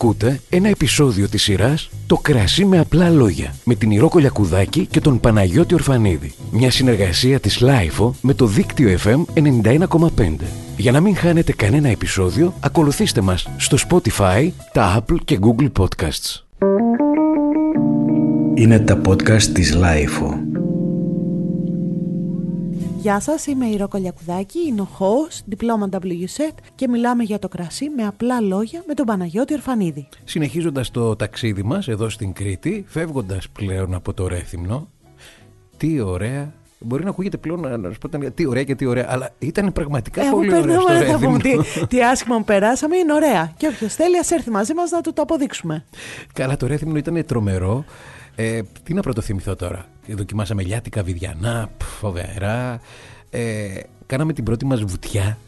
Ακούτε ένα επεισόδιο της σειράς «Το κρασί με απλά λόγια» με την Ηρώ Κουλιακουδάκη και τον Παναγιώτη Ορφανίδη. Μια συνεργασία της LIFO με το δίκτυο FM 91,5. Για να μην χάνετε κανένα επεισόδιο, ακολουθήστε μας στο Spotify, τα Apple και Google Podcasts. Είναι τα podcast της LIFO. Γεια σας, είμαι η Ρο Κολιακουδάκη, είναι ο host, διπλώμα WSET και μιλάμε για το κρασί με απλά λόγια με τον Παναγιώτη Ορφανίδη. Συνεχίζοντας το ταξίδι μας εδώ στην Κρήτη, φεύγοντας πλέον από το Ρέθυμνο, τι ωραία Μπορεί να ακούγεται πλέον να σου πω ήταν, τι ωραία και τι ωραία, αλλά ήταν πραγματικά Ε, πολύ αφού ωραία στο περνάμε, θα πούμε Ρέθυμνο. τι, τι άσχημα που περάσαμε, είναι ωραία. Και όποιο θέλει, α έρθει μαζί μας να του το αποδείξουμε. Καλά, το Ρέθυμνο ήταν τρομερό. Ε, τι να πρωτοθυμηθώ τώρα; Δοκιμάσαμε λιάτικα βιδιανά, πφ, φοβερά. Ε, κάναμε την πρώτη μας βουτιά.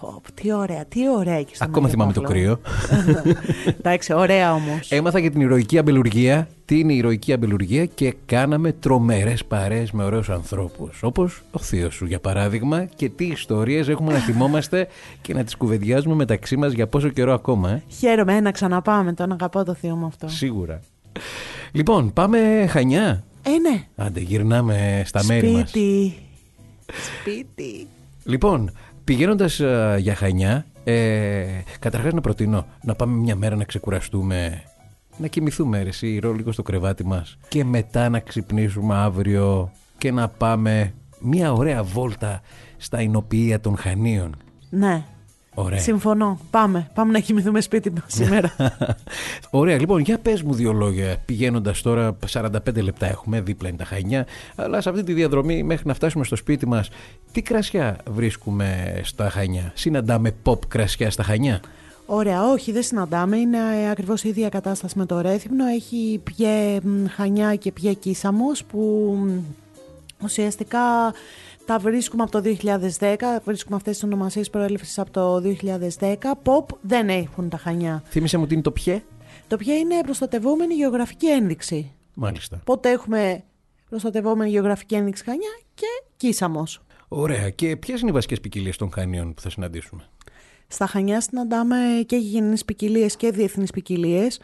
Πω, πω, τι ωραία, τι ωραία έχεις στο Ακόμα Μάγιο θυμάμαι το Παύλο. κρύο. Εντάξει, ωραία όμως. Έμαθα για την ηρωική αμπελουργία. Τι είναι η ηρωική αμπελουργία; Και κάναμε τρομερές παρέες με ωραίους ανθρώπους. Όπως ο θείος σου για παράδειγμα και τι ιστορίες έχουμε να θυμόμαστε και να τις κουβεντιάζουμε μεταξύ μας για πόσο καιρό ακόμα. Ε; Χαίρομαι ε, να ξαναπάμε, τον αγαπώ το θείο μου αυτό. Σίγουρα. Λοιπόν, πάμε Χανιά. Ε, ναι. Άντε, γυρνάμε στα μέρη μας. Σπίτι. Σπίτι. Λοιπόν, πηγαίνοντας για Χανιά, ε, καταρχάς να προτείνω να πάμε μια μέρα να ξεκουραστούμε, να κοιμηθούμε ρε, εσύ, Ρο, λίγο στο κρεβάτι μας και μετά να ξυπνήσουμε αύριο και να πάμε μια ωραία βόλτα στα εινοποιεία των Χανίων. Ναι. Ωραία. Συμφωνώ. Πάμε. Πάμε να κοιμηθούμε σπίτι μας σήμερα. Ωραία, λοιπόν, για πες μου δύο λόγια. Πηγαίνοντας τώρα, 45 λεπτά έχουμε, δίπλα είναι τα Χανιά, αλλά σε αυτή τη διαδρομή μέχρι να φτάσουμε στο σπίτι μας, τι κρασιά βρίσκουμε στα Χανιά; Συναντάμε pop κρασιά στα Χανιά; Ωραία, όχι, δεν συναντάμε. Είναι ακριβώς η ίδια κατάσταση με το Ρέθυμνο. Έχει πιέ μ, χανιά και πιέ κίσαμος που μ, ουσιαστικά τα βρίσκουμε από το 2010. Βρίσκουμε αυτές τις ονομασίες προέλευσης από το 2010. Pop δεν έχουν τα χανιά. Θύμισε μου τι είναι το πιέ. Το πιέ είναι προστατευόμενη γεωγραφική ένδειξη. Μάλιστα. Πότε έχουμε προστατευόμενη γεωγραφική ένδειξη χανιά και κίσαμος. Ωραία. Και ποιες είναι οι βασικές ποικιλίες των Χανίων που θα συναντήσουμε; Στα Χανιά συναντάμε και γηγενείς ποικιλίες και διεθνείς ποικιλίες.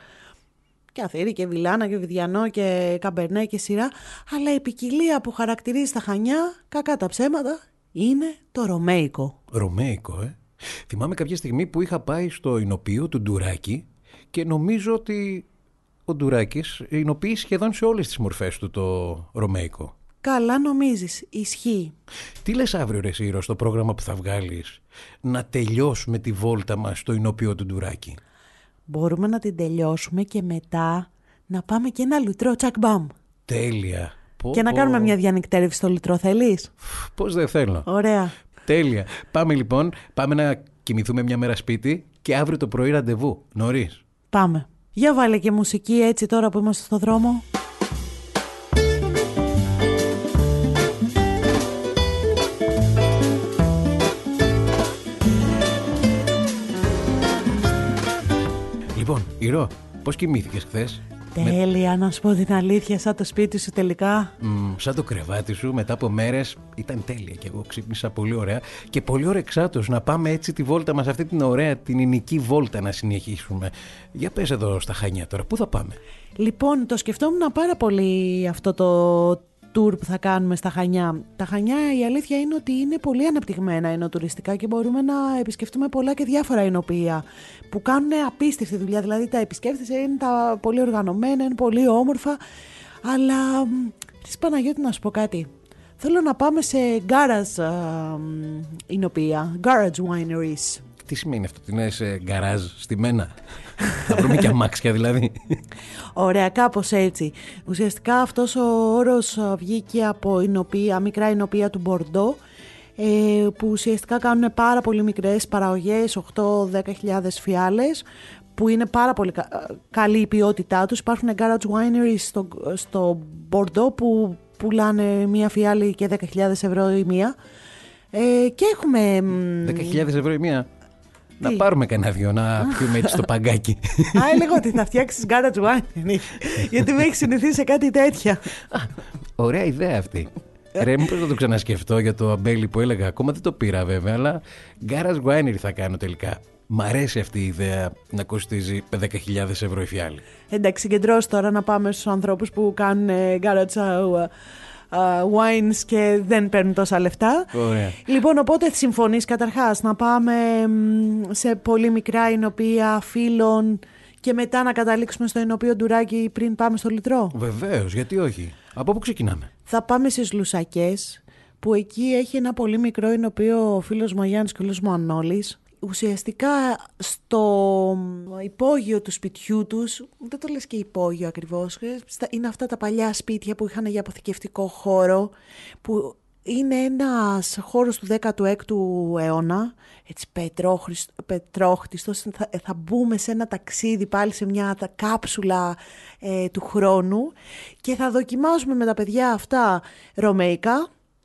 Και Αθήρη και Βιλάνα και Βιδιανό και Καμπερνέ και σειρά. Αλλά η ποικιλία που χαρακτηρίζει τα Χανιά, κακά τα ψέματα, είναι το Ρωμαϊκό. Ρωμαϊκό, ε. Θυμάμαι κάποια στιγμή που είχα πάει στο εινοποιείο του Ντουράκη και νομίζω ότι ο Ντουράκης εινοποιεί σχεδόν σε όλες τις μορφές του το Ρωμαϊκό. Καλά νομίζεις, ισχύει. Τι λες αύριο ρε Σύρο στο πρόγραμμα που θα βγάλεις να τελειώσουμε τη βόλτα μας στο εινοποιείο του Ντουράκη; Μπορούμε να την τελειώσουμε και μετά να πάμε και ένα λουτρό τσακμπάμ. Τέλεια. Πω, Και να πω. κάνουμε μια διανυκτέρευση στο λουτρό, θέλεις; Πώς δεν θέλω. Ωραία. Τέλεια. Πάμε λοιπόν, πάμε να κοιμηθούμε μια μέρα σπίτι και αύριο το πρωί ραντεβού, νωρίς. Πάμε. Για βάλε και μουσική έτσι τώρα που είμαστε στο δρόμο. Ηρώ, πώς κοιμήθηκες χθες; Τέλεια, να σου πω την αλήθεια, σαν το σπίτι σου τελικά. Μ, σαν το κρεβάτι σου μετά από μέρες ήταν τέλεια και εγώ ξύπνησα πολύ ωραία και πολύ ωρεξάτος να πάμε έτσι τη βόλτα μας αυτή την ωραία την ελληνική βόλτα να συνεχίσουμε. Για πες εδώ στα Χανιά τώρα, πού θα πάμε; Λοιπόν, το σκεφτόμουν πάρα πολύ αυτό το tour που θα κάνουμε στα Χανιά. Τα Χανιά η αλήθεια είναι ότι είναι πολύ αναπτυγμένα ενοτουριστικά και μπορούμε να επισκεφτούμε πολλά και διάφορα ενοπία που κάνουν απίστευτη δουλειά. Δηλαδή τα επισκέφτεσαι, είναι τα πολύ οργανωμένα, είναι πολύ όμορφα. Αλλά, μ, της Παναγιώτη να σου πω κάτι. Θέλω να πάμε σε garage ενοπία, garage wineries. Τι σημαίνει αυτό, τι είναι σε γκαράζ στη μένα. Θα βρούμε και αμάξια δηλαδή. Ωραία, κάπως έτσι. Ουσιαστικά αυτός ο όρος α, βγήκε από εινοπία, μικρά εινοπία του Μπορντό, ε, που ουσιαστικά κάνουν πάρα πολύ μικρές παραγωγές, 8-10 χιλιάδες φιάλες, που είναι πάρα πολύ κα- α, καλή η ποιότητά τους. Υπάρχουν garage wineries στο, στο Μπορντό που πουλάνε μία φιάλη και 10.000 ευρώ η μία. Ε, και έχουμε... μ, 10.000 ευρώ η μία. Να Τι; πάρουμε κανένα δυο να πιούμε έτσι στο παγκάκι. Α, έλεγα ότι θα φτιάξεις garage wine. γιατί με έχεις συνηθίσει σε κάτι τέτοια. Ωραία ιδέα αυτή. Ρε, μήπως να το ξανασκεφτώ για το αμπέλι που έλεγα. Ακόμα δεν το πήρα βέβαια, αλλά garage winery θα κάνω τελικά. Μ' αρέσει αυτή η ιδέα να κοστίζει 10.000 ευρώ η φιάλη. Εντάξει, συγκεντρώσει τώρα να πάμε στους ανθρώπους που κάνουν ε, γκάρατσα ε, ε, wines και δεν παίρνουν τόσα λεφτά. Ωραία. Λοιπόν, οπότε συμφωνείς καταρχάς να πάμε μ, σε πολύ μικρά εινοπία φίλων και μετά να καταλήξουμε στο εινοπείο ντουράκι πριν πάμε στο λιτρό. Βεβαίως, γιατί όχι; Από πού ξεκινάμε; Θα πάμε στις Λουσακές που εκεί έχει ένα πολύ μικρό εινοπείο ο φίλος μου ο Γιάννης και ο φίλος μου ο Ανώλης. Ουσιαστικά στο υπόγειο του σπιτιού τους, δεν το λες και υπόγειο ακριβώς, ε, στα- είναι αυτά τα παλιά σπίτια που είχαν για αποθηκευτικό χώρο, που είναι ένας χώρος του 16ου αιώνα, έτσι πετρόχριστ- πετρόχτιστος, θα, θα μπούμε σε ένα ταξίδι πάλι σε μια τα- κάψουλα ε, του χρόνου και θα δοκιμάσουμε με τα παιδιά αυτά ρωμαϊκά,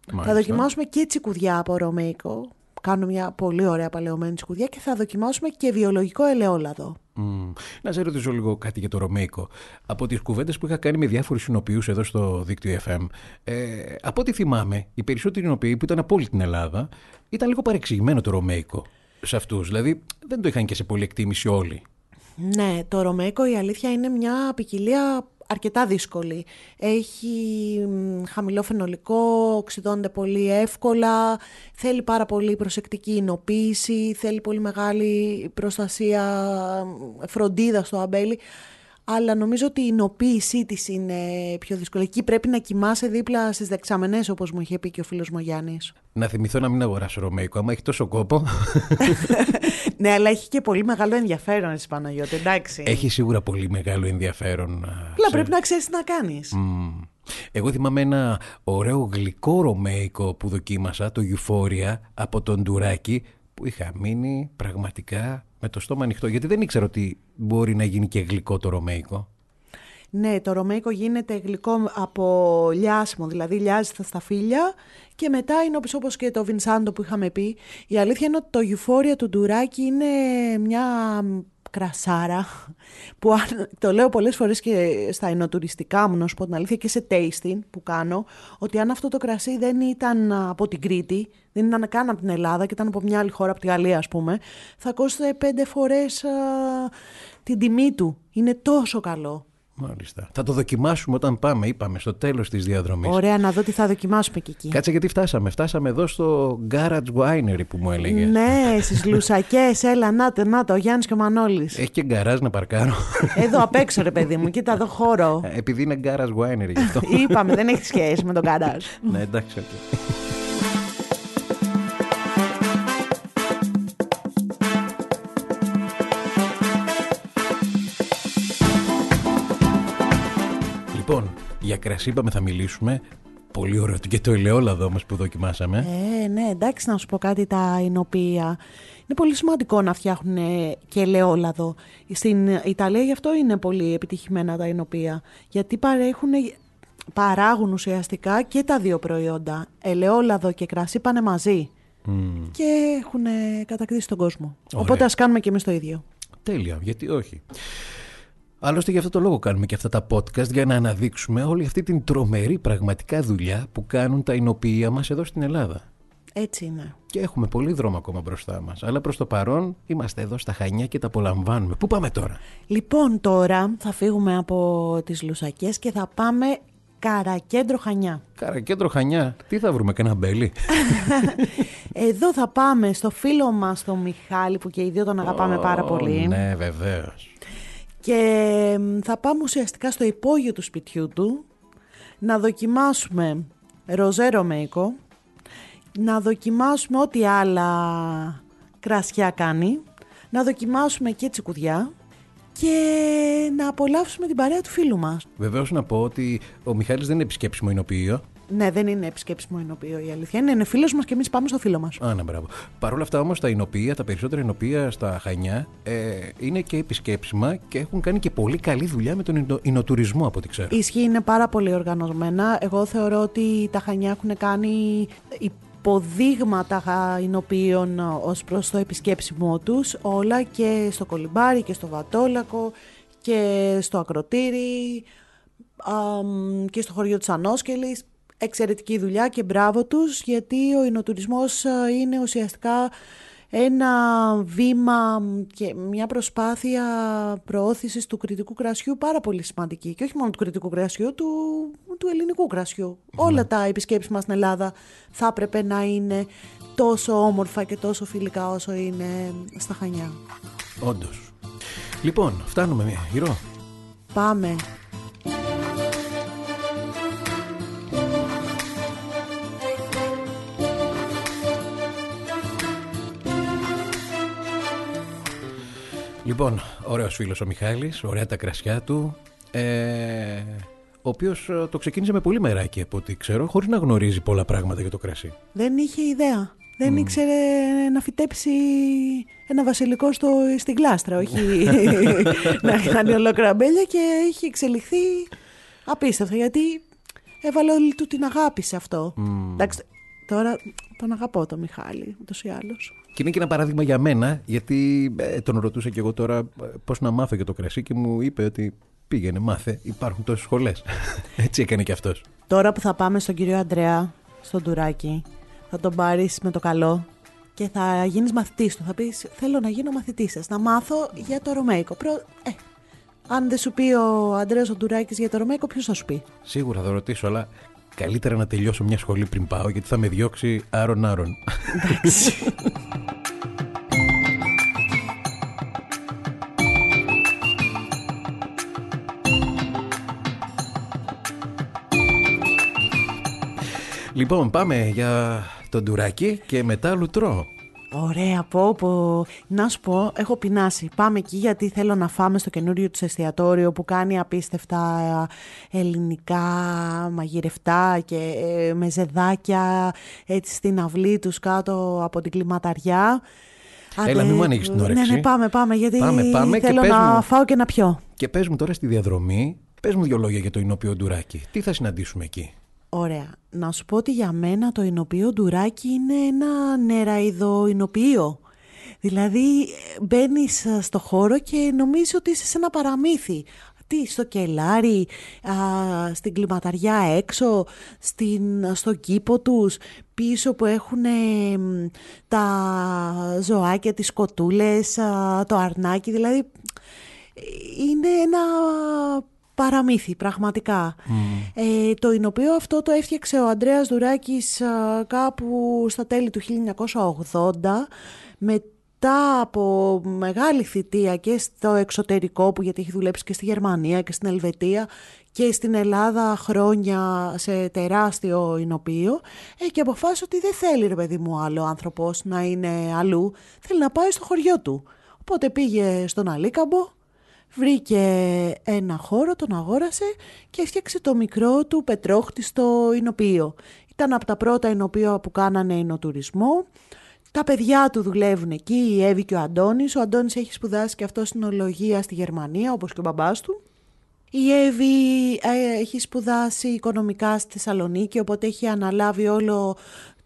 θα Μάλιστα. δοκιμάσουμε και τσικουδιά από ρωμαϊκό, κάνουμε μια πολύ ωραία παλαιωμένη τσικουδιά και θα δοκιμάσουμε και βιολογικό ελαιόλαδο. Μμ. Να σε ρωτήσω λίγο κάτι για το Ρωμαϊκό. Από τις κουβέντες που είχα κάνει με διάφορους συνοποιούς εδώ στο δίκτυο FM, ε, από ό,τι θυμάμαι, οι περισσότεροι συνοποιοί που ήταν από όλη την Ελλάδα ήταν λίγο παρεξηγημένο το Ρωμαϊκό σε αυτούς. Δηλαδή δεν το είχαν και σε πολύ εκτίμηση όλοι. Ναι, το ρωμαϊκό η αλήθεια είναι μια ποικιλία αρκετά δύσκολη. Έχει μ, χαμηλό φαινολικό, οξυδώνεται πολύ εύκολα, θέλει πάρα πολύ προσεκτική εινοποίηση, θέλει πολύ μεγάλη προστασία, μ, φροντίδα στο αμπέλι. Αλλά νομίζω ότι η εινοποίησή της είναι πιο δύσκολη. Εκεί πρέπει να κοιμάσαι δίπλα στις δεξαμενές, όπως μου είχε πει και ο φίλος μου ο Γιάννης. Να θυμηθώ να μην αγοράσω Ρωμαϊκό, άμα έχει τόσο κόπο. ναι, αλλά έχει και πολύ μεγάλο ενδιαφέρον, εσύ Παναγιώτη, εντάξει. έχει σίγουρα πολύ μεγάλο ενδιαφέρον. α, Απλά σε- πρέπει να ξέρεις τι να κάνεις. Μμμ. Εγώ θυμάμαι ένα ωραίο γλυκό ρωμαϊκό που δοκίμασα, το Euphoria, από τον Ντουράκη, που είχα μείνει πραγματικά με το στόμα ανοιχτό. Γιατί δεν ήξερα ότι μπορεί να γίνει και γλυκό το ρωμαϊκό. Ναι, το ρωμαϊκό γίνεται γλυκό από λιάσιμο, δηλαδή λιάζεται στα φύλλα και μετά είναι όπως, όπως και το Βινσάντο που είχαμε πει. Η αλήθεια είναι ότι το Euphoria του Ντουράκη είναι μια κρασάρα που αν- το λέω πολλές φορές και στα ενοτουριστικά μου να σου πω την αλήθεια και σε tasting που κάνω ότι αν αυτό το κρασί δεν ήταν από την Κρήτη δεν ήταν καν από την Ελλάδα και ήταν από μια άλλη χώρα, από τη Γαλλία ας πούμε θα κόστησε πέντε φορές α, την τιμή του. Είναι τόσο καλό. Μάλιστα. Θα το δοκιμάσουμε όταν πάμε, είπαμε, στο τέλος της διαδρομής. Ωραία, να δω τι θα δοκιμάσουμε και εκεί. Κάτσε γιατί φτάσαμε. Φτάσαμε εδώ στο Garage Winery που μου έλεγε. Ναι, στις λουσακές, έλα, να το, να το, ο Γιάννης και ο Μανώλης. Έχει και γκαράζ να παρκάρω. Εδώ απ' έξω, ρε παιδί μου, κοίτα εδώ χώρο. Επειδή είναι Garage Winery γι' αυτό. Είπαμε, δεν έχει σχέση με τον καράζ. ναι, εντάξει. οκ. Για κρασί είπαμε θα μιλήσουμε. Πολύ ωραίο και το ελαιόλαδο όμως που δοκιμάσαμε. Ε, ναι, εντάξει να σου πω κάτι τα οινοποιεία. Είναι πολύ σημαντικό να φτιάχνουν ε, και ελαιόλαδο. Στην Ιταλία γι' αυτό είναι πολύ επιτυχημένα τα οινοποιεία. Γιατί παρέχουν, παράγουν ουσιαστικά και τα δύο προϊόντα. Ελαιόλαδο και κρασί πάνε μαζί. Μμμ. Και έχουν ε, κατακτήσει τον κόσμο. Ωραία. Οπότε ας κάνουμε και εμείς το ίδιο. Τέλεια, γιατί όχι. Άλλωστε γι' αυτό το λόγο κάνουμε και αυτά τα podcast για να αναδείξουμε όλη αυτή την τρομερή πραγματικά δουλειά που κάνουν τα εινοποιεία μας εδώ στην Ελλάδα. Έτσι είναι. Και έχουμε πολύ δρόμο ακόμα μπροστά μας. Αλλά προς το παρόν είμαστε εδώ στα Χανιά και τα απολαμβάνουμε. Πού πάμε τώρα; Λοιπόν, τώρα θα φύγουμε από τις Λουσακές και θα πάμε Καρακέντρο Χανιά. Καρακέντρο Χανιά. Τι θα βρούμε, κανένα μπέλι; Εδώ θα πάμε στο φίλο μας τον Μιχάλη που και οι δύο τον αγαπάμε πάρα Ω, πολύ. Ναι, βεβαίως. Και μ, θα πάμε ουσιαστικά στο υπόγειο του σπιτιού του να δοκιμάσουμε ροζέ ρωμαϊκό, να δοκιμάσουμε ό,τι άλλα κρασιά κάνει, να δοκιμάσουμε και τσικουδιά και να απολαύσουμε την παρέα του φίλου μας. Βεβαίως να πω ότι ο Μιχάλης δεν είναι επισκέψιμο εινοποιείο. Ναι, δεν είναι επισκέψιμο εινοποιείο η αλήθεια. Είναι, είναι φίλος μας και εμείς πάμε στο φίλο μας. Α, ναι, μπράβο. Παρ' όλα αυτά όμως τα εινοποιεία, τα περισσότερα εινοποιεία στα Χανιά ε, είναι και επισκέψιμα και έχουν κάνει και πολύ καλή δουλειά με τον εινο- εινοτουρισμό από ό,τι ξέρω. Ισχύει, είναι πάρα πολύ οργανωμένα. Εγώ θεωρώ ότι τα Χανιά έχουν κάνει υποδείγματα εινοποιείων ως προς το επισκέψιμό τους όλα και στο Κολυμπάρι και στο Βατόλακο και στο Ακροτήρι αμ, και στο χωριό της Ανώσκελης. Εξαιρετική δουλειά και μπράβο τους γιατί ο εινοτουρισμός α, είναι ουσιαστικά ένα βήμα και μια προσπάθεια προώθησης του κριτικού κρασιού πάρα πολύ σημαντική. Και όχι μόνο του κριτικού κρασιού, του, του ελληνικού κρασιού. Όλα τα επισκέψεις μας στην Ελλάδα θα έπρεπε να είναι τόσο όμορφα και τόσο φιλικά όσο είναι στα Χανιά. Όντως. Λοιπόν, φτάνουμε μία γύρω. Πάμε. Λοιπόν, ωραίος φίλος ο Μιχάλης, ωραία τα κρασιά του. Ε, ο οποίος ε, το ξεκίνησε με πολύ μεράκι από ό,τι ξέρω, χωρίς να γνωρίζει πολλά πράγματα για το κρασί. Δεν είχε ιδέα. Δεν ήξερε να φυτέψει ένα βασιλικό στο, στην γλάστρα, όχι να κάνει ολόκληρα μπέλια και έχει εξελιχθεί απίστευτα γιατί έβαλε όλη του την αγάπη σε αυτό. Εντάξει, τώρα τον αγαπώ τον Μιχάλη, ούτως ή άλλως. Και είναι και ένα παράδειγμα για μένα, γιατί ε, τον ρωτούσα και εγώ τώρα ε, πώς να μάθω για το κρασί και μου είπε ότι πήγαινε, μάθε, υπάρχουν τόσες σχολές. Έτσι έκανε και αυτός. Τώρα που θα πάμε στον κύριο Αντρέα, στον τουράκι, θα τον πάρεις με το καλό και θα γίνεις μαθητής του. Θα πεις, θέλω να γίνω μαθητής σας, να μάθω για το Ρωμαϊκό. Προ... Ε, αν δεν σου πει ο Αντρέας ο Τουράκης για το Ρωμαϊκό, ποιος θα σου πει; Σίγουρα θα το ρωτήσω, αλλά καλύτερα να τελειώσω μια σχολή πριν πάω, γιατί θα με διώξει άρον-άρον. Εντάξει. λοιπόν, πάμε για τον τουράκι και μετά λουτρό. Ωραία, πω, πω. Να σου πω, έχω πεινάσει. Πάμε εκεί γιατί θέλω να φάμε στο καινούριο τους εστιατόριο που κάνει απίστευτα ε, ελληνικά μαγειρευτά και ε, με ζεδάκια έτσι στην αυλή τους κάτω από την κλιματαριά. Έλα, μην μου ανοίγεις την όρεξη. Ναι, ναι, πάμε, πάμε, γιατί Πάμε, πάμε και θέλω πες να μου. φάω και να πιω. Και πες μου τώρα στη διαδρομή, πες μου δύο λόγια για το Ινόπιο Ντουράκι. Τι θα συναντήσουμε εκεί; Ωραία. Να σου πω ότι για μένα το εινοποιείο ντουράκι είναι ένα νεραϊδο εινοποιείο. Δηλαδή μπαίνεις στο χώρο και νομίζεις ότι είσαι σε ένα παραμύθι. Τι, στο κελάρι, α, στην κλιματαριά έξω, στην, στον κήπο τους, πίσω που έχουν τα ζωάκια, τις κοτούλες, α, το αρνάκι. Δηλαδή είναι ένα παραμύθι πραγματικά. Ε, το εινοποιείο αυτό το έφτιαξε ο Ανδρέας Δουράκης α, κάπου στα τέλη του 1980 μετά από μεγάλη θητεία και στο εξωτερικό που γιατί έχει δουλέψει και στη Γερμανία και στην Ελβετία και στην Ελλάδα χρόνια σε τεράστιο εινοποιείο ε, και αποφάσισε ότι δεν θέλει ρε παιδί μου άλλο άνθρωπος να είναι αλλού. Θέλει να πάει στο χωριό του. Οπότε πήγε στον Αλίκαμπο βρήκε ένα χώρο, τον αγόρασε και έφτιαξε το μικρό του πετρόχτιστο εινοποιείο. Ήταν από τα πρώτα εινοποιεία που κάνανε εινοτουρισμό. Τα παιδιά του δουλεύουν εκεί, η Εύη και ο Αντώνης. Ο Αντώνης έχει σπουδάσει και αυτό συνολογία στη Γερμανία, όπως και ο μπαμπάς του. Η Εύη ε, έχει σπουδάσει οικονομικά στη Θεσσαλονίκη, οπότε έχει αναλάβει όλο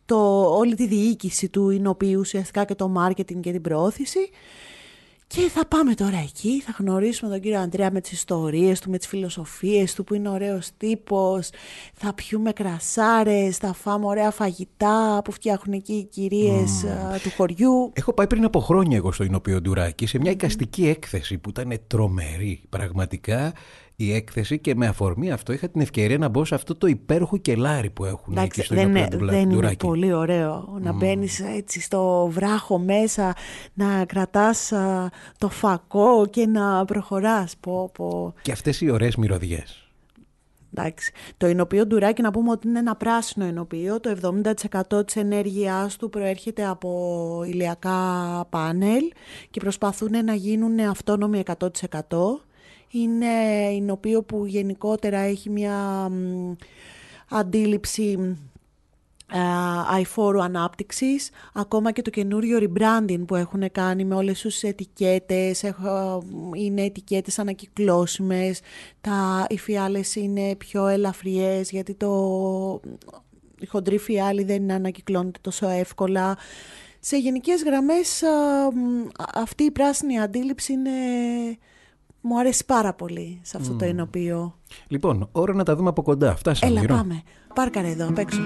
το, όλη τη διοίκηση του εινοποιείου, ουσιαστικά και το μάρκετινγκ και την προώθηση. Και θα πάμε τώρα εκεί, θα γνωρίσουμε τον κύριο Αντρέα με τις ιστορίες του, με τις φιλοσοφίες του που είναι ωραίος τύπος, θα πιούμε κρασάρες, θα φάμε ωραία φαγητά που φτιάχνουν εκεί οι κυρίες α, του χωριού. Έχω πάει πριν από χρόνια εγώ στο Ινοπείο Ντουράκι σε μια εικαστική έκθεση που ήταν τρομερή. Πραγματικά η έκθεση και με αφορμή αυτό είχα την ευκαιρία να μπω σε αυτό το υπέροχο κελάρι που έχουν εκεί Εντάξει, στο δεν, Ινοπείο είναι, Ντουλα- δεν είναι Ντουράκι. πολύ ωραίο να μπαίνεις έτσι στο βράχο μέσα, να κρατάς α, το φακό και να προχωράς. Πω, πω. Και αυτές οι ωραίες μυρωδιές. Εντάξει. Το εινοποιείο ντουράκι να πούμε ότι είναι ένα πράσινο εινοποιείο. Το 70% της ενέργειάς του προέρχεται από ηλιακά πάνελ και προσπαθούν να γίνουν αυτόνομοι 100%. Είναι εινοποιείο που γενικότερα έχει μια μ, αντίληψη ε, αηφόρου ανάπτυξης, ακόμα και το καινούριο rebranding που έχουν κάνει με όλες τις ετικέτες, έχω- είναι ετικέτες ανακυκλώσιμες, τα, οι φιάλες είναι πιο ελαφριές γιατί το, η χοντρή φιάλη δεν ανακυκλώνεται τόσο εύκολα. Σε γενικές γραμμές α, μ, α- αυτή η πράσινη αντίληψη είναι, μου αρέσει πάρα πολύ σε αυτό το ενοποιό. Λοιπόν, ώρα να τα δούμε από κοντά. Φτάσαμε. Έλα, πάμε. Πάρκαρε εδώ, απ' έξω.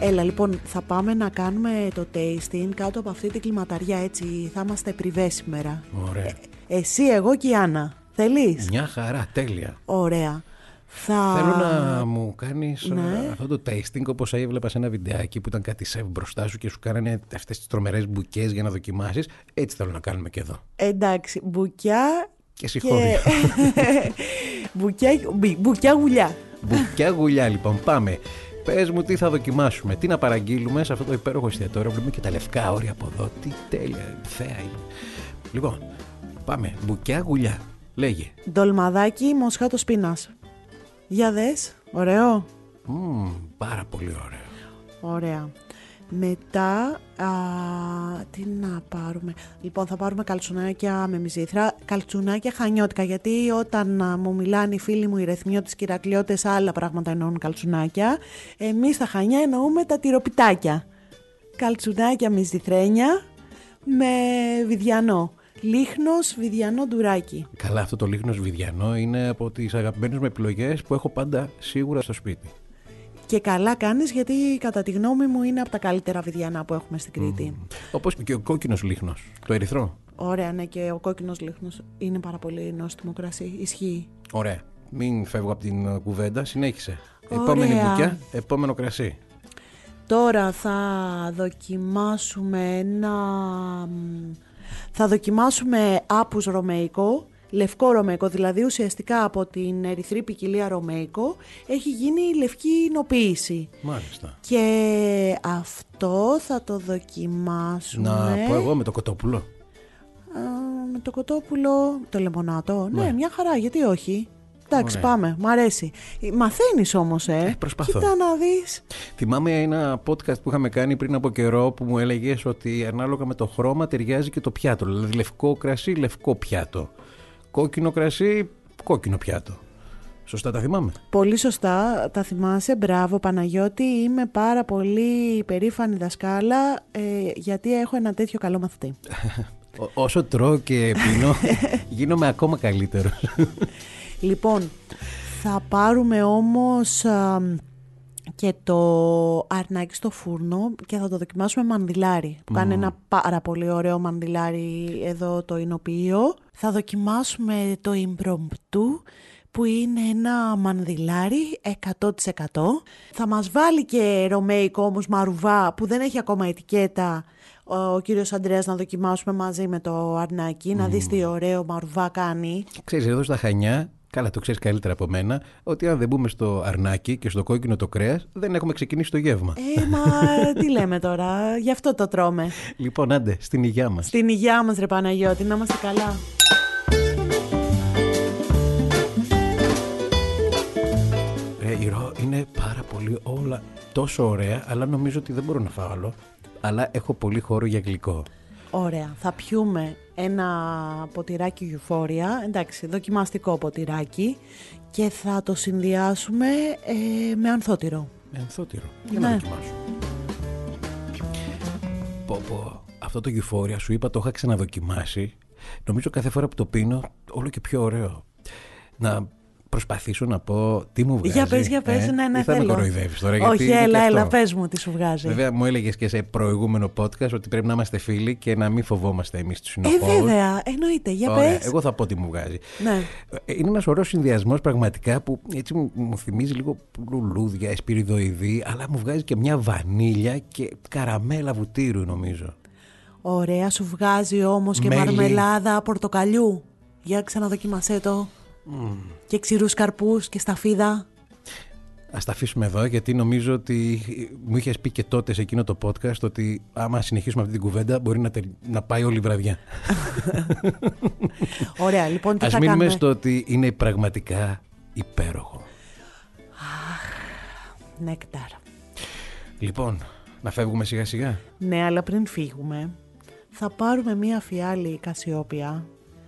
Έλα λοιπόν θα πάμε να κάνουμε το tasting κάτω από αυτή την κλιματαριά έτσι θα είμαστε πριβέ σήμερα Ωραία ε, Εσύ εγώ και η Άννα Θέλεις; Μια χαρά τέλεια Ωραία θα... Θέλω να μου κάνεις Ναι. αυτό το tasting όπως έβλεπα σε ένα βιντεάκι που ήταν κάτι σεφ μπροστά σου και σου κάνανε αυτές τις τρομερές μπουκές για να δοκιμάσεις. Έτσι θέλω να κάνουμε και εδώ. Εντάξει, μπουκιά Και συγχώρια. μπουκιά, μπι- μπουκιά γουλιά. Μπουκιά γουλιά λοιπόν, πάμε. Πες μου τι θα δοκιμάσουμε, τι να παραγγείλουμε σε αυτό το υπέροχο εστιατόριο. Βλέπουμε και τα λευκά όρια από εδώ. Τι τέλεια, θέα είναι. Λοιπόν, πάμε. Μπουκιά γουλιά. Λέγε. Ντολμαδάκι, μοσχάτο πίνας. Για δες, ωραίο. Μμμ, πάρα πολύ ωραίο. Ωραία. Μετά, α, τι να πάρουμε. Λοιπόν, θα πάρουμε καλτσουνάκια με μυζήθρα. Καλτσουνάκια χανιώτικα, γιατί όταν α, μου μιλάνε οι φίλοι μου οι ρεθμιώτες και οι ηρακλειώτες, άλλα πράγματα εννοούν καλτσουνάκια. Εμείς στα Χανιά εννοούμε τα τυροπιτάκια. Καλτσουνάκια μυζηθρένια με βιδιανό. Λίχνος, βιδιανό ντουράκι. Καλά, αυτό το λίγνος βιδιανό είναι από τις αγαπημένες μου επιλογές που έχω πάντα σίγουρα στο σπίτι. Και καλά κάνεις γιατί κατά τη γνώμη μου είναι από τα καλύτερα βιδιανά που έχουμε στην Κρήτη. Όπως και ο κόκκινος λίχνος, το ερυθρό. Ωραία, ναι, και ο κόκκινος λίχνος είναι πάρα πολύ νόστιμο κρασί. Ισχύει. Ωραία. Μην φεύγω από την ε, κουβέντα, συνέχισε. Ωραία. Επόμενη μπουκιά, επόμενο κρασί. Τώρα θα δοκιμάσουμε ένα... μ, Θα δοκιμάσουμε άπους ρωμαϊκό, λευκό ρωμαϊκό, δηλαδή ουσιαστικά από την ερυθρή ποικιλία ρωμαϊκό έχει γίνει λευκή εινοποίηση. Μάλιστα. Και αυτό θα το δοκιμάσουμε... Να πω εγώ με το κοτόπουλο. Α, με το κοτόπουλο, το λεμονάτο. Ναι, Ναι. μια χαρά, γιατί όχι; Εντάξει, Ωραία. πάμε. Μ' αρέσει. Μαθαίνεις όμως, ε. Ε, προσπαθώ. Κοίτα να δεις. Θυμάμαι ένα podcast που είχαμε κάνει πριν από καιρό που μου έλεγες ότι ανάλογα με το χρώμα ταιριάζει και το πιάτο. Δηλαδή λευκό κρασί, λευκό πιάτο. Κόκκινο κρασί, κόκκινο πιάτο. Σωστά τα θυμάμαι; Πολύ σωστά, τα θυμάσαι. Μπράβο, Παναγιώτη. Είμαι πάρα πολύ περήφανη δασκάλα ε, γιατί έχω ένα τέτοιο καλό μαθητή. Ό- όσο τρώω και πίνω, γίνομαι ακόμα καλύτερος. Λοιπόν, θα πάρουμε όμως α, και το αρνάκι στο φούρνο και θα το δοκιμάσουμε μανδυλάρι. Που κάνει ένα πάρα πολύ ωραίο μανδυλάρι εδώ το εινοποιείο. Θα δοκιμάσουμε το impromptu που είναι ένα μανδυλάρι 100%. Θα μας βάλει και ρωμαϊκό όμως μαρουβά που δεν έχει ακόμα ετικέτα ο κύριος Αντρέας να δοκιμάσουμε μαζί με το αρνάκι, να δεις τι ωραίο μαρουβά κάνει. Ξέρεις, εδώ στα Χανιά, καλά το ξέρεις καλύτερα από μένα, ότι αν δεν μπούμε στο αρνάκι και στο κόκκινο το κρέας, δεν έχουμε ξεκινήσει το γεύμα. Ε, μα τι λέμε τώρα, γι' αυτό το τρώμε. Λοιπόν, άντε, στην υγειά μας. Στην υγειά μας ρε Παναγιώτη, να είμαστε καλά. Ε, η ρο είναι πάρα πολύ όλα τόσο ωραία, αλλά νομίζω ότι δεν μπορώ να φάω άλλο. Αλλά έχω πολύ χώρο για γλυκό. Ωραία, θα πιούμε ένα ποτηράκι γιουφόρια, εντάξει, δοκιμαστικό ποτηράκι και θα το συνδυάσουμε ε, με ανθότυρο. Με ανθότυρο. Για να Ναι. δοκιμάσω. Πω, πω. Αυτό το γιουφόρια σου είπα το είχα ξαναδοκιμάσει. Νομίζω κάθε φορά που το πίνω όλο και πιο ωραίο. Να προσπαθήσω να πω τι μου βγάζει. για πες, για πες, ε; ναι, ναι, Ή θα θέλω. με κοροϊδεύεις τώρα. γιατί Όχι, είναι και έλα, αυτό. έλα, πες μου τι σου βγάζει. Βέβαια, μου έλεγες και σε προηγούμενο podcast ότι πρέπει να είμαστε φίλοι και να μην φοβόμαστε εμείς τους ε, συνοχώρου. βέβαια, εννοείται, για Ωραία, πες. εγώ θα πω τι μου βγάζει. Ναι. Ε, Είναι ένας ωραίος συνδυασμός πραγματικά που έτσι μου, μου θυμίζει λίγο λουλούδια, εσπυριδοειδή, αλλά μου βγάζει και μια βανίλια και καραμέλα βουτύρου, νομίζω. Ωραία, σου βγάζει όμως και Μέλι. μαρμελάδα πορτοκαλιού. Για ξαναδοκίμασέ το. Και ξηρούς καρπούς και σταφίδα. Α τα αφήσουμε εδώ, γιατί νομίζω ότι μου είχες πει και τότε σε εκείνο το podcast ότι άμα συνεχίσουμε αυτή την κουβέντα μπορεί να, τερ- να πάει όλη η βραδιά. Ωραία, λοιπόν, τι Α θα μείνουμε κάνουμε; στο ότι είναι πραγματικά υπέροχο. Νέκταρ. Λοιπόν, να φεύγουμε σιγά σιγά; Ναι, αλλά πριν φύγουμε, θα πάρουμε μία φιάλη κασιόπια.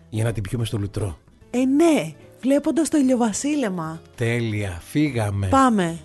για να την πιούμε στο λουτρό. Ε, ναι, βλέποντας το ηλιοβασίλεμα. Τέλεια, φύγαμε. Πάμε.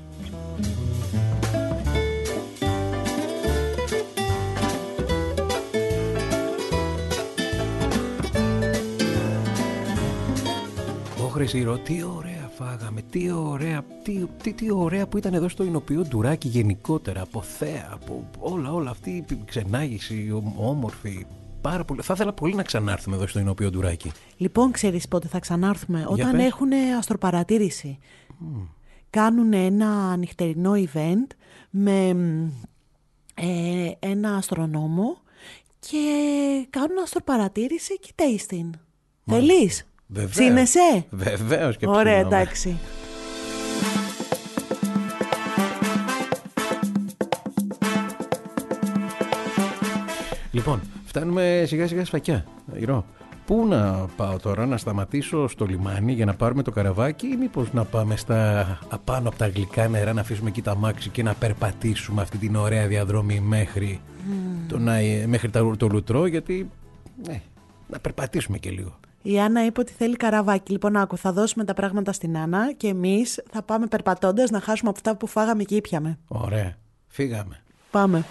Ω Χρυσήρο, τι ωραία φάγαμε. Τι ωραία, τι, τι, τι ωραία που ήταν εδώ στο Ινοποιείο Ντουράκι γενικότερα. Από θέα, από όλα, όλα αυτή η ξενάγηση, ο- όμορφη. Πάρα πολύ. Θα ήθελα πολύ να ξανάρθουμε εδώ στο Ινοποιείο Ντουράκι. Λοιπόν, ξέρεις πότε θα ξανάρθουμε; Όταν πες. έχουν αστροπαρατήρηση. Κάνουν ένα νυχτερινό event με μ, ε, ένα αστρονόμο και κάνουν αστροπαρατήρηση και tasting. Θέλεις; Βεβαίως. Ψήνεσαι; Βεβαίως και Ωραία, ψήνομαι. εντάξει. Λοιπόν, φτάνουμε σιγά σιγά σφακιά. Ηρώ. Πού να πάω τώρα, να σταματήσω στο λιμάνι για να πάρουμε το καραβάκι ή μήπως να πάμε στα απάνω από τα γλυκά νερά να αφήσουμε εκεί τα μάξι και να περπατήσουμε αυτή την ωραία διαδρομή μέχρι, το, να, μέχρι τα- το λουτρό γιατί ναι, να περπατήσουμε και λίγο. Η Άννα είπε ότι θέλει καραβάκι. Λοιπόν, άκου, θα δώσουμε τα πράγματα στην Άννα και εμείς θα πάμε περπατώντας να χάσουμε από αυτά που φάγαμε και ήπιαμε. Ωραία, φύγαμε. Πάμε.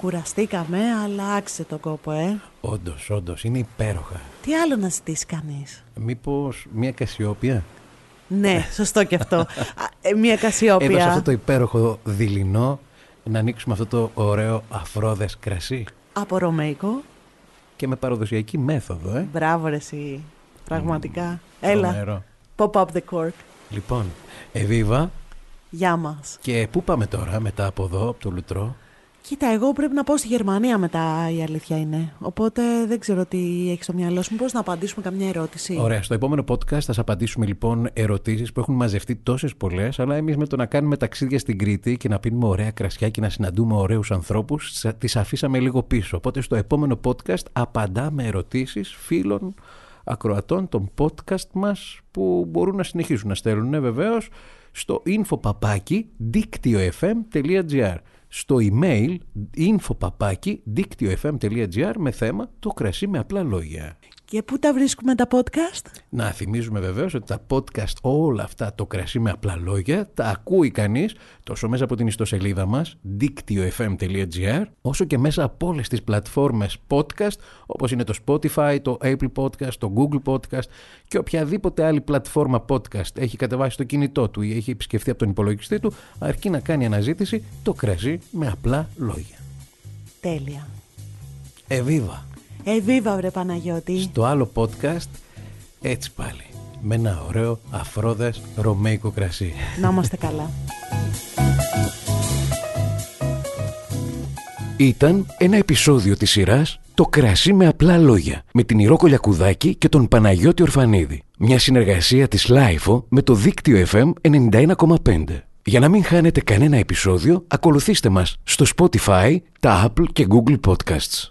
Κουραστήκαμε, αλλά άξιζε το κόπο, ε. Όντως, όντως, είναι υπέροχα. Τι άλλο να ζητήσει κανείς; Μήπως μια κασιόπια; Ναι, σωστό και αυτό. Α, ε, Μία Εδώ σε κασιόπια. αυτό το υπέροχο δειλινό να ανοίξουμε αυτό το ωραίο αφρόδες κρασί Από ρωμαϊκό. και με παραδοσιακή μέθοδο, ε. Μπράβο, ρε, εσύ. Πραγματικά. Έλα. Τρομερό. Pop up the cork. Λοιπόν, Εβίβα, Γεια μας. και πού πάμε τώρα μετά από εδώ, από το Λουτρό; Κοίτα, εγώ πρέπει να πάω στη Γερμανία μετά, η αλήθεια είναι. Οπότε δεν ξέρω τι έχεις στο μυαλό σου. Μήπως να απαντήσουμε καμιά ερώτηση. Ωραία, στο επόμενο podcast θα σα απαντήσουμε λοιπόν ερωτήσεις που έχουν μαζευτεί τόσες πολλές, αλλά εμείς με το να κάνουμε ταξίδια στην Κρήτη και να πίνουμε ωραία κρασιά και να συναντούμε ωραίους ανθρώπους, τις αφήσαμε λίγο πίσω. Οπότε στο επόμενο podcast απαντάμε ερωτήσεις φίλων ακροατών των podcast μας που μπορούν να συνεχίσουν να στέλνουν βεβαίως στο infopapaki δίκτυο.fm.gr στο email infopapaki.dictiofm.gr με θέμα το κρασί με απλά λόγια. Και πού τα βρίσκουμε τα podcast? Να θυμίζουμε βεβαίως ότι τα podcast όλα αυτά το κρασί με απλά λόγια τα ακούει κανείς τόσο μέσα από την ιστοσελίδα μας δίκτυο.fm.gr όσο και μέσα από όλες τις πλατφόρμες podcast όπως είναι το Spotify, το Apple Podcast, το Google Podcast και οποιαδήποτε άλλη πλατφόρμα podcast έχει κατεβάσει το κινητό του ή έχει επισκεφθεί από τον υπολογιστή του αρκεί να κάνει αναζήτηση το κρασί με απλά λόγια. Τέλεια. Εβίβα! Εβίβα, βρε Παναγιώτη. Στο άλλο podcast έτσι πάλι με ένα ωραίο αφρόδες ρωμαϊκό κρασί. Να είμαστε καλά. Ήταν ένα επεισόδιο της σειράς «Το κρασί με απλά λόγια» με την Ηρώ Κολιακουδάκη και τον Παναγιώτη Ορφανίδη. Μια συνεργασία της LiFO με το δίκτυο FM 91,5. Για να μην χάνετε κανένα επεισόδιο, ακολουθήστε μας στο Spotify, τα Apple και Google Podcasts.